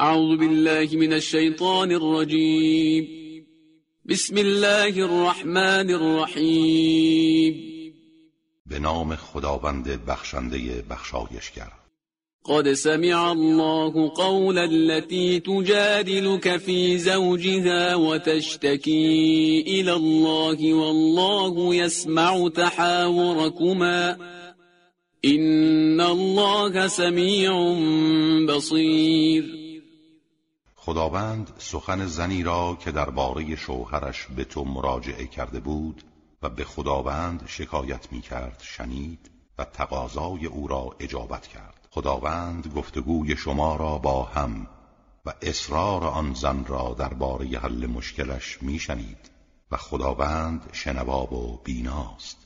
أعوذ بالله من الشيطان الرجيم. بسم الله الرحمن الرحيم. به نام خداوند بخشنده بخشایشگر. قد سمع الله قول التي تجادلك في زوجها وتشتكي إلى الله والله يسمع تحاوركما. إن الله سميع بصير. خداوند سخن زنی را که درباره شوهرش به تو مراجعه کرده بود و به خداوند شکایت می کرد شنید و تقاضای او را اجابت کرد. خداوند گفتگوی شما را با هم و اصرار آن زن را درباره حل مشکلش میشنید و خداوند شنواب و بیناست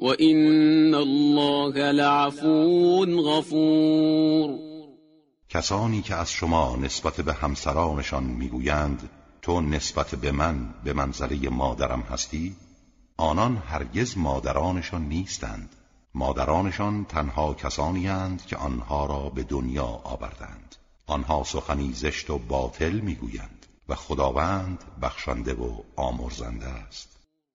وَإِنَّ الله لعفو غفور. کسانی که از شما نسبت به همسرانشان می‌گویند تو نسبت به من به منزله مادرم هستی؟ آنان هرگز مادرانشان نیستند. مادرانشان تنها کسانی هستند که آنها را به دنیا آوردند. آنها سخنی زشت و باطل می‌گویند و خداوند بخشنده و آمرزنده است.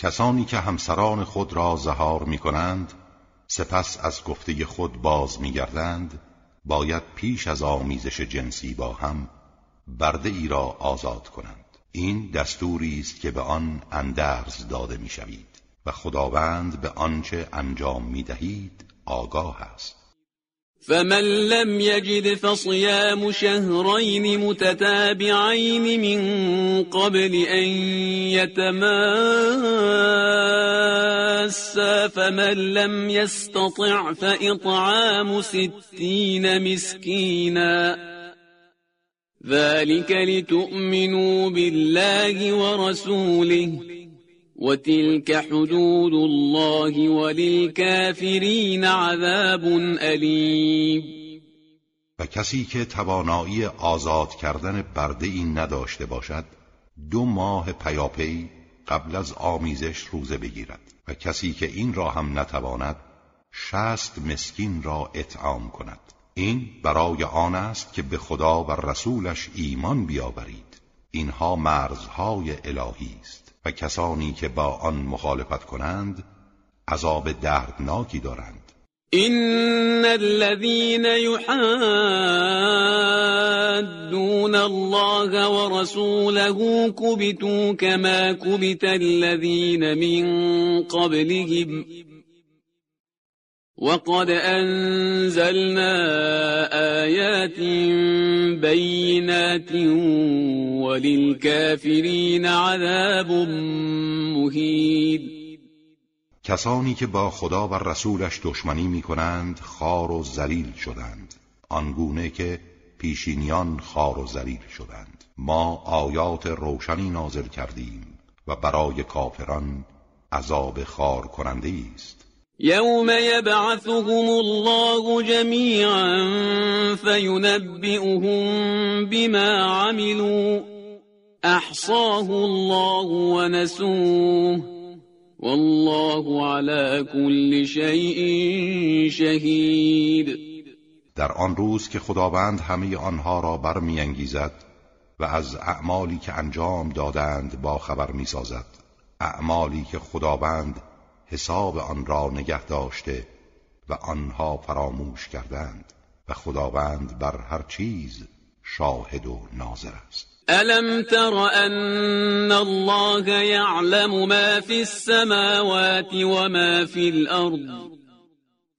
کسانی که همسران خود را زهار می کنند سپس از گفته خود باز می گردند باید پیش از آمیزش جنسی با هم برده ای را آزاد کنند. این دستوری است که به آن اندرز داده می شوید و خداوند به آنچه انجام می دهید آگاه است. فمن لم يجد فصيام شهرين متتابعين من قبل أن يتماسا فمن لم يستطع فإطعام ستين مسكينا. ذلك لتؤمنوا بالله ورسوله. وتلك حدود الله وللكافرین عذاب علیم و کسی که توانایی آزاد کردن برده این نداشته باشد دو ماه پیاپی قبل از آمیزش روزه بگیرد. و کسی که این را هم نتواند شست مسکین را اطعام کند. این برای آن است که به خدا و رسولش ایمان بیاورید. اینها مرزهای الهی است. و کسانی که با آن مخالفت کنند عذاب دردناکی دارند. ان الذين يحادون الله ورسوله كبتوا كما كبت الذين من قبلهم وقد أنزلنا آيات بينات وللكافرين عذاب مهید کسانی که با خدا و رسولش دشمنی می کنند خار و زلیل شدند. آنگونه که پیشینیان خار و زلیل شدند. ما آیات روشنی نازل کردیم و برای کافران عذاب خار کننده است. يوم يبعثهم الله جميعا فينبئهم بما عملوا احصاه الله ونسوه والله على كل شيء شهید در آن روز که خداوند همه آنها را برمیانگیزد و از اعمالی که انجام دادند با خبر می‌سازد اعمالی که خداوند حساب آن را نگه داشته و آنها فراموش کردند و خداوند بر هر چیز شاهد و ناظر است. ألم تر أن الله يعلم ما في السماوات وما في الأرض؟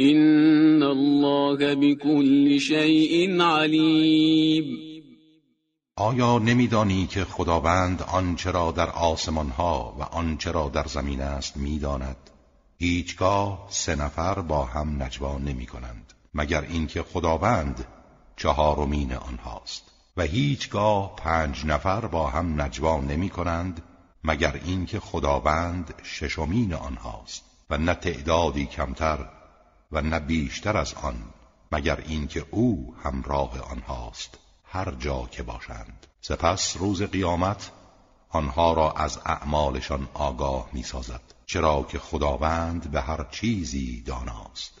إن الله بكل شيء علیم آیا نمیدانی که خداوند آنچه را در آسمان ها و آنچه را در زمین است می‌داند؟ هیچگاه سه نفر با هم نجوا نمی کنند مگر اینکه خداوند چهارمین آنهاست. و هیچگاه پنج نفر با هم نجوا نمی کنند مگر اینکه خداوند ششمین آنهاست. و نه تعدادی کمتر و نه بیشتر از آن مگر اینکه او همراه آنهاست هر جا که باشند. سپس روز قیامت آنها را از اعمالشان آگاه می سازد چرا که خداوند به هر چیزی داناست.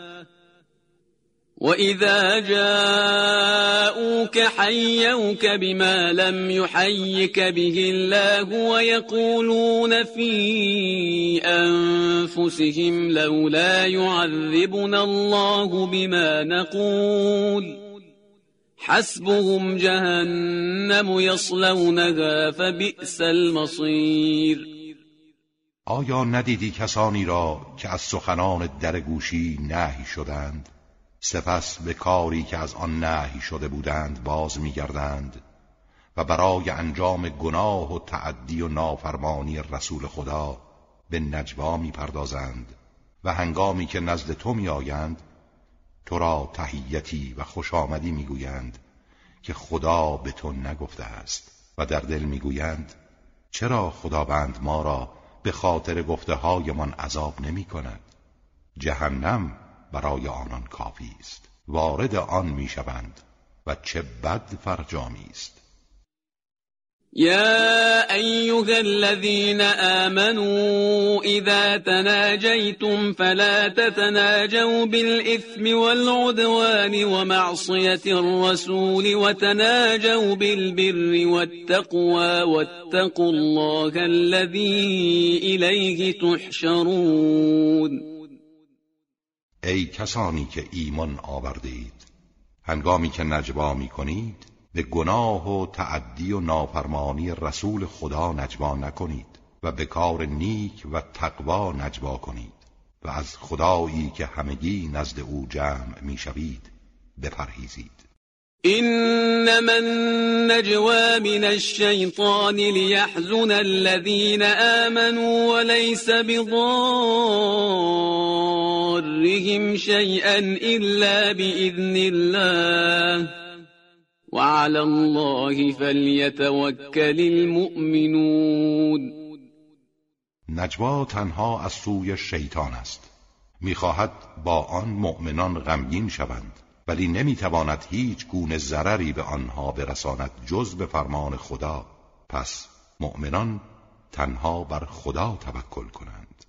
وإذا جاءوك حيوك بما لم يحيك به الله ويقولون في أنفسهم لولا يعذبنا الله بما نقول حسبهم جهنم يصلونها فبئس المصير آیا ندیدی کسانی را که از سخنان درگوشی نهی شدند؟ سپس به کاری که از آن نهی شده بودند باز میگردند و برای انجام گناه و تعدی و نافرمانی رسول خدا به نجوا می‌پردازند و هنگامی که نزد تو میآیند تو را تهیتی و خوش آمدی می‌گویند که خدا به تو نگفته است و در دل می‌گویند چرا خداوند ما را به خاطر گفته هایمان عذاب نمی کند جهنم برای آنان کافی است. وارد آن می‌شوند و چه بد فرجامی است. يا أيها الذين آمنوا إذا تناجيتم فلا تتناجوا بالإثم والعدوان ومعصية الرسول وتناجوا بالبر والتقوى واتقوا الله الذي إليه تحشرون. ای کسانی که ایمان آورده اید هنگامی که نجوا می کنید به گناه و تعدی و نافرمانی رسول خدا نجوا نکنید و به کار نیک و تقوا نجوا کنید و از خدایی که همگی نزد او جمع می‌شوید بپرهیزید. إنما النجوى من الشيطان ليحزن الذين آمنوا وليس بضارهم شيئا إلا بإذن الله. وعلى الله فليتوكل المؤمنون. نجوا تنها از سوی شیطان است. می‌خواهد با آن مؤمنان غمگین شوند. ولی نمی‌تواند هیچ گونه ضرری به آنها برساند جز به فرمان خدا. پس مؤمنان تنها بر خدا توکل کنند.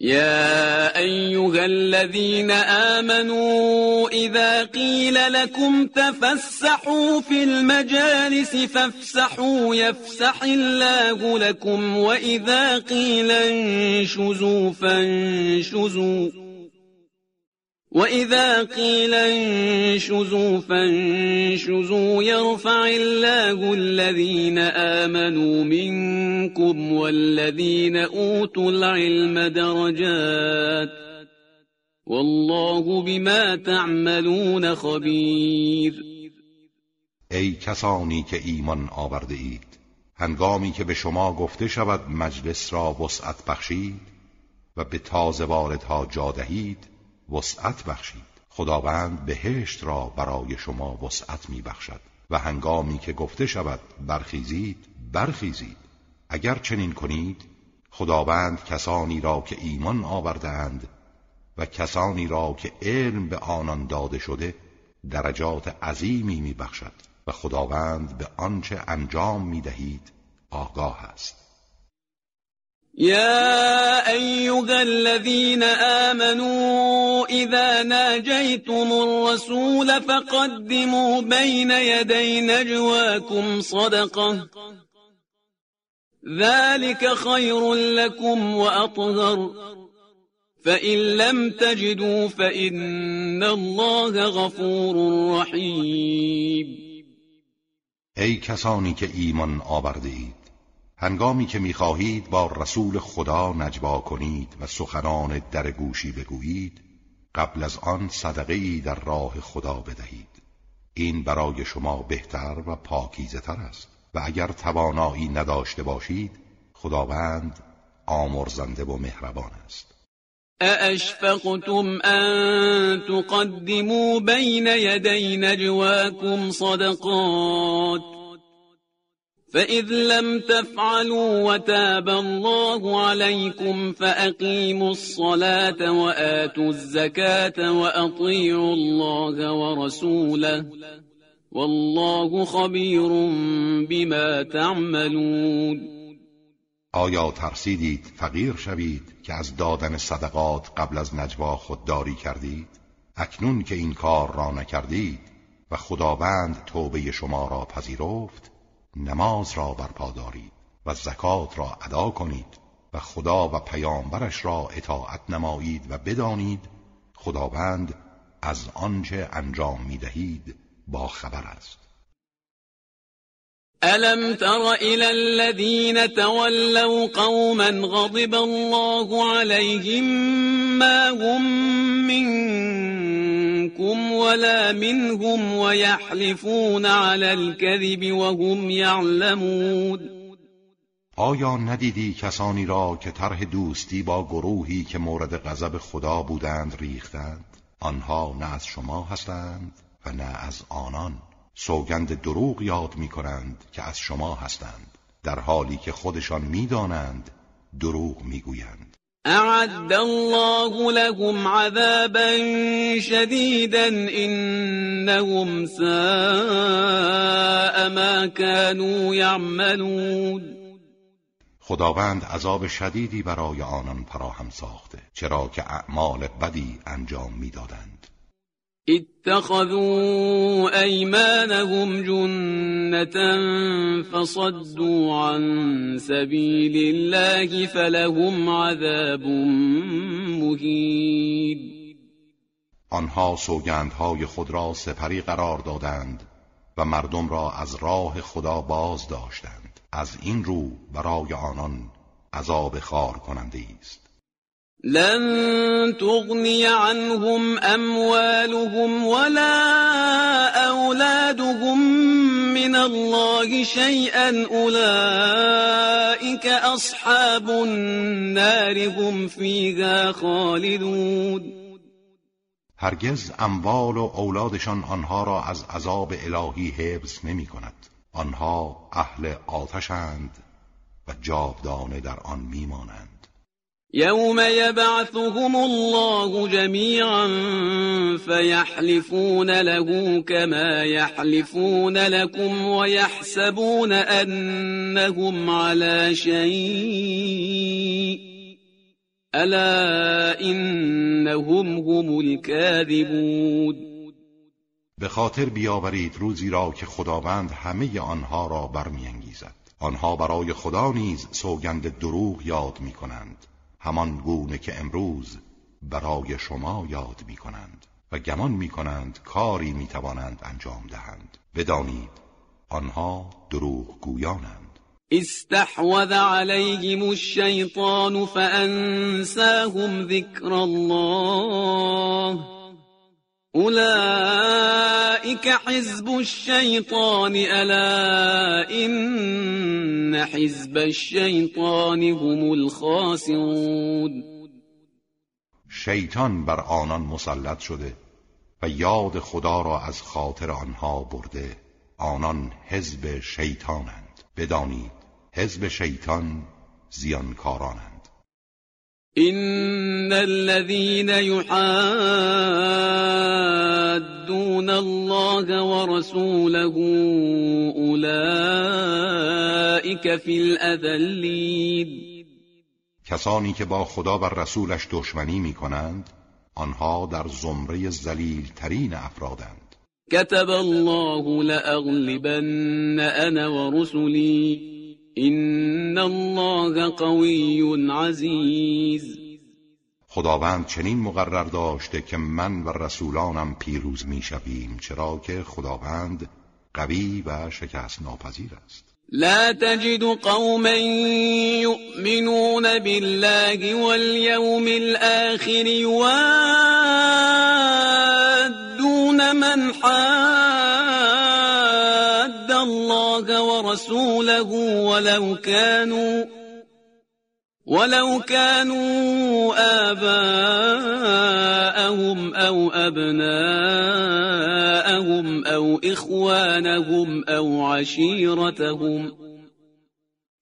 يا أيها الذين آمنوا إذا قيل لكم تفسحوا في المجالس فافسحوا يفسح الله لكم وإذا قيل انشزوا فانشزوا وإذا قيل انشزوا فانشزوا يرفع الله الذين آمنوا منكم والذين أوتوا العلم درجات والله بما تعملون خبیر ای کسانی که ایمان آورده اید هنگامی که به شما گفته شود مجلس را وسعت بخشید و به تازه واردها جا دهید وسعت بخشید. خداوند بهشت را برای شما وسعت می بخشد و هنگامی که گفته شود برخیزید برخیزید. اگر چنین کنید خداوند کسانی را که ایمان آوردهاند و کسانی را که علم به آنان داده شده درجات عظیمی میبخشد و خداوند به آنچه انجام می‌دهید آگاه است. يا أيها الذين آمنوا إذا ناجيتم الرسول فقدموا بين يدي نجواكم صدقة. ذلك خير لكم وأطهر. فإن لم تجدوا فإن الله غفور رحیم ای کسانی که ایمان اید هنگامی که می‌خواهید با رسول خدا نجوا کنید و سخنان در گوشی بگویید قبل از آن صدقه ای در راه خدا بدهید. این برای شما بهتر و پاکیزه تر است. و اگر توانایی نداشته باشید خداوند آمرزنده و مهربان است. ااشفقتم ان تقدموا بین یدی نجواكم صدقات فإذ لم تفعلوا وتاب الله عليكم فأقيموا الصلاة وآتوا الزكاة وأطيعوا الله ورسوله والله خبير بما تعملون آیا ترسیدید فقیر شوید که از دادن صدقات قبل از نجوا خودداری کردید؟ اکنون که این کار را نکردید و خداوند توبه شما را پذیرفت نماز را برپا دارید و زکات را ادا کنید و خدا و پیامبرش را اطاعت نمایید و بدانید خداوند از آنچه انجام می‌دهید با خبر است. الم تر الى الذين تولوا قوما غضب الله عليهم ما هم منكم ولا منهم ويحلفون على الكذب وهم يعلمون. آیا ندیدی کسانی را که طرح دوستی با گروهی که مورد غضب خدا بودند ریختند؟ آنها نه از شما هستند و نه از آنان. سوگند دروغ یاد می کنند که از شما هستند. در حالی که خودشان می‌دانند دروغ می‌گویند. اعد الله لهم عذابا شديدا انهم ساء ما كانوا يعملون. خداوند عذاب شدیدی برای آنان فراهم ساخته چرا که اعمال بدی انجام می‌دادند. اتخذوا ايمانهم جنة فصدوا عن سبيل الله فلهم عذاب مهین آنها سوگندهای خود را سپری قرار دادند و مردم را از راه خدا باز داشتند. از این رو برای آنان عذاب خار کننده است. لن تغني عنهم اموالهم ولا اولادهم من الله شيئا. اولئك اصحاب النار هم فيها خالدون. هرگز اموال و اولادشان آنها را از عذاب الهی حفظ نمی کند. آنها اهل آتشند و جاودانه در آن میمانند يوم يبعثهم الله جميعا فيحلفون له كما يحلفون لكم ويحسبون أنهم على شيء ألا إنهم هم الكاذبون به خاطر بیاورید روزی را که خداوند همه آنها را برمیانگیزد. آنها برای خدا نیز سوگند دروغ یاد می کنند همان گونه که امروز برای شما یاد می کنند و گمان می کنند کاری می توانند انجام دهند. بدانید آنها دروغ گویانند استحوذ عليهم الشيطان فأنساهم ذكر الله. أولئك حزب الشيطان ألا إن حزب الشيطان هم الخاسرون. شیطان بر آنان مسلط شده و یاد خدا را از خاطر آنها برده. آنان حزب شیطانند. بدانید حزب شیطان زیانکارانند. إن الذين يحادون الله ورسوله أولئك في الأذلين کسانی که با خدا و رسولش دشمنی می کنند آنها در زمره زلیل ترین افرادند. كتب الله لأغلبن أنا ورسلي. این الله قوی عزیز خداوند چنین مقرر داشته که من و رسولانم پیروز می‌شویم چرا که خداوند قوی و شکست ناپذیر است لا تجد قوما يؤمنون بالله واليوم الآخر يوادون من حاد ورسوله ولو كانوا ولو كانوا آباءهم أو أبناءهم أو إخوانهم أو عشيرتهم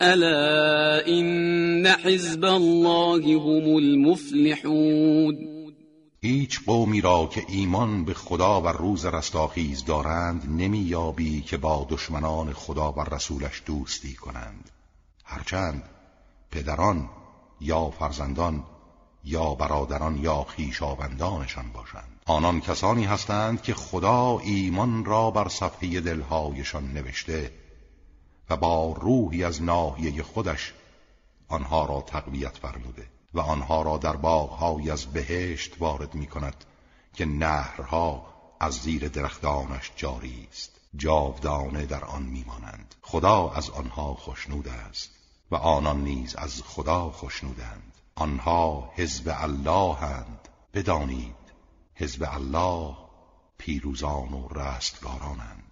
الا این حزب الله هم المفلحون. هیچ قومی را که ایمان به خدا و روز رستاخیز دارند نمییابی که با دشمنان خدا و رسولش دوستی کنند. هرچند پدران یا فرزندان یا برادران یا خیشاوندانشان باشند. آنان کسانی هستند که خدا ایمان را بر صفحه دلهایشان نوشته و با روحی از ناحیه خودش آنها را تقویت فرموده و آنها را در باغهایی از بهشت وارد می کند که نهرها از زیر درختانش جاری است. جاودانه در آن میمانند. خدا از آنها خوشنود است و آنان نیز از خدا خوشنودند آنها حزب الله هند بدانید حزب الله پیروزان و رستگارانند.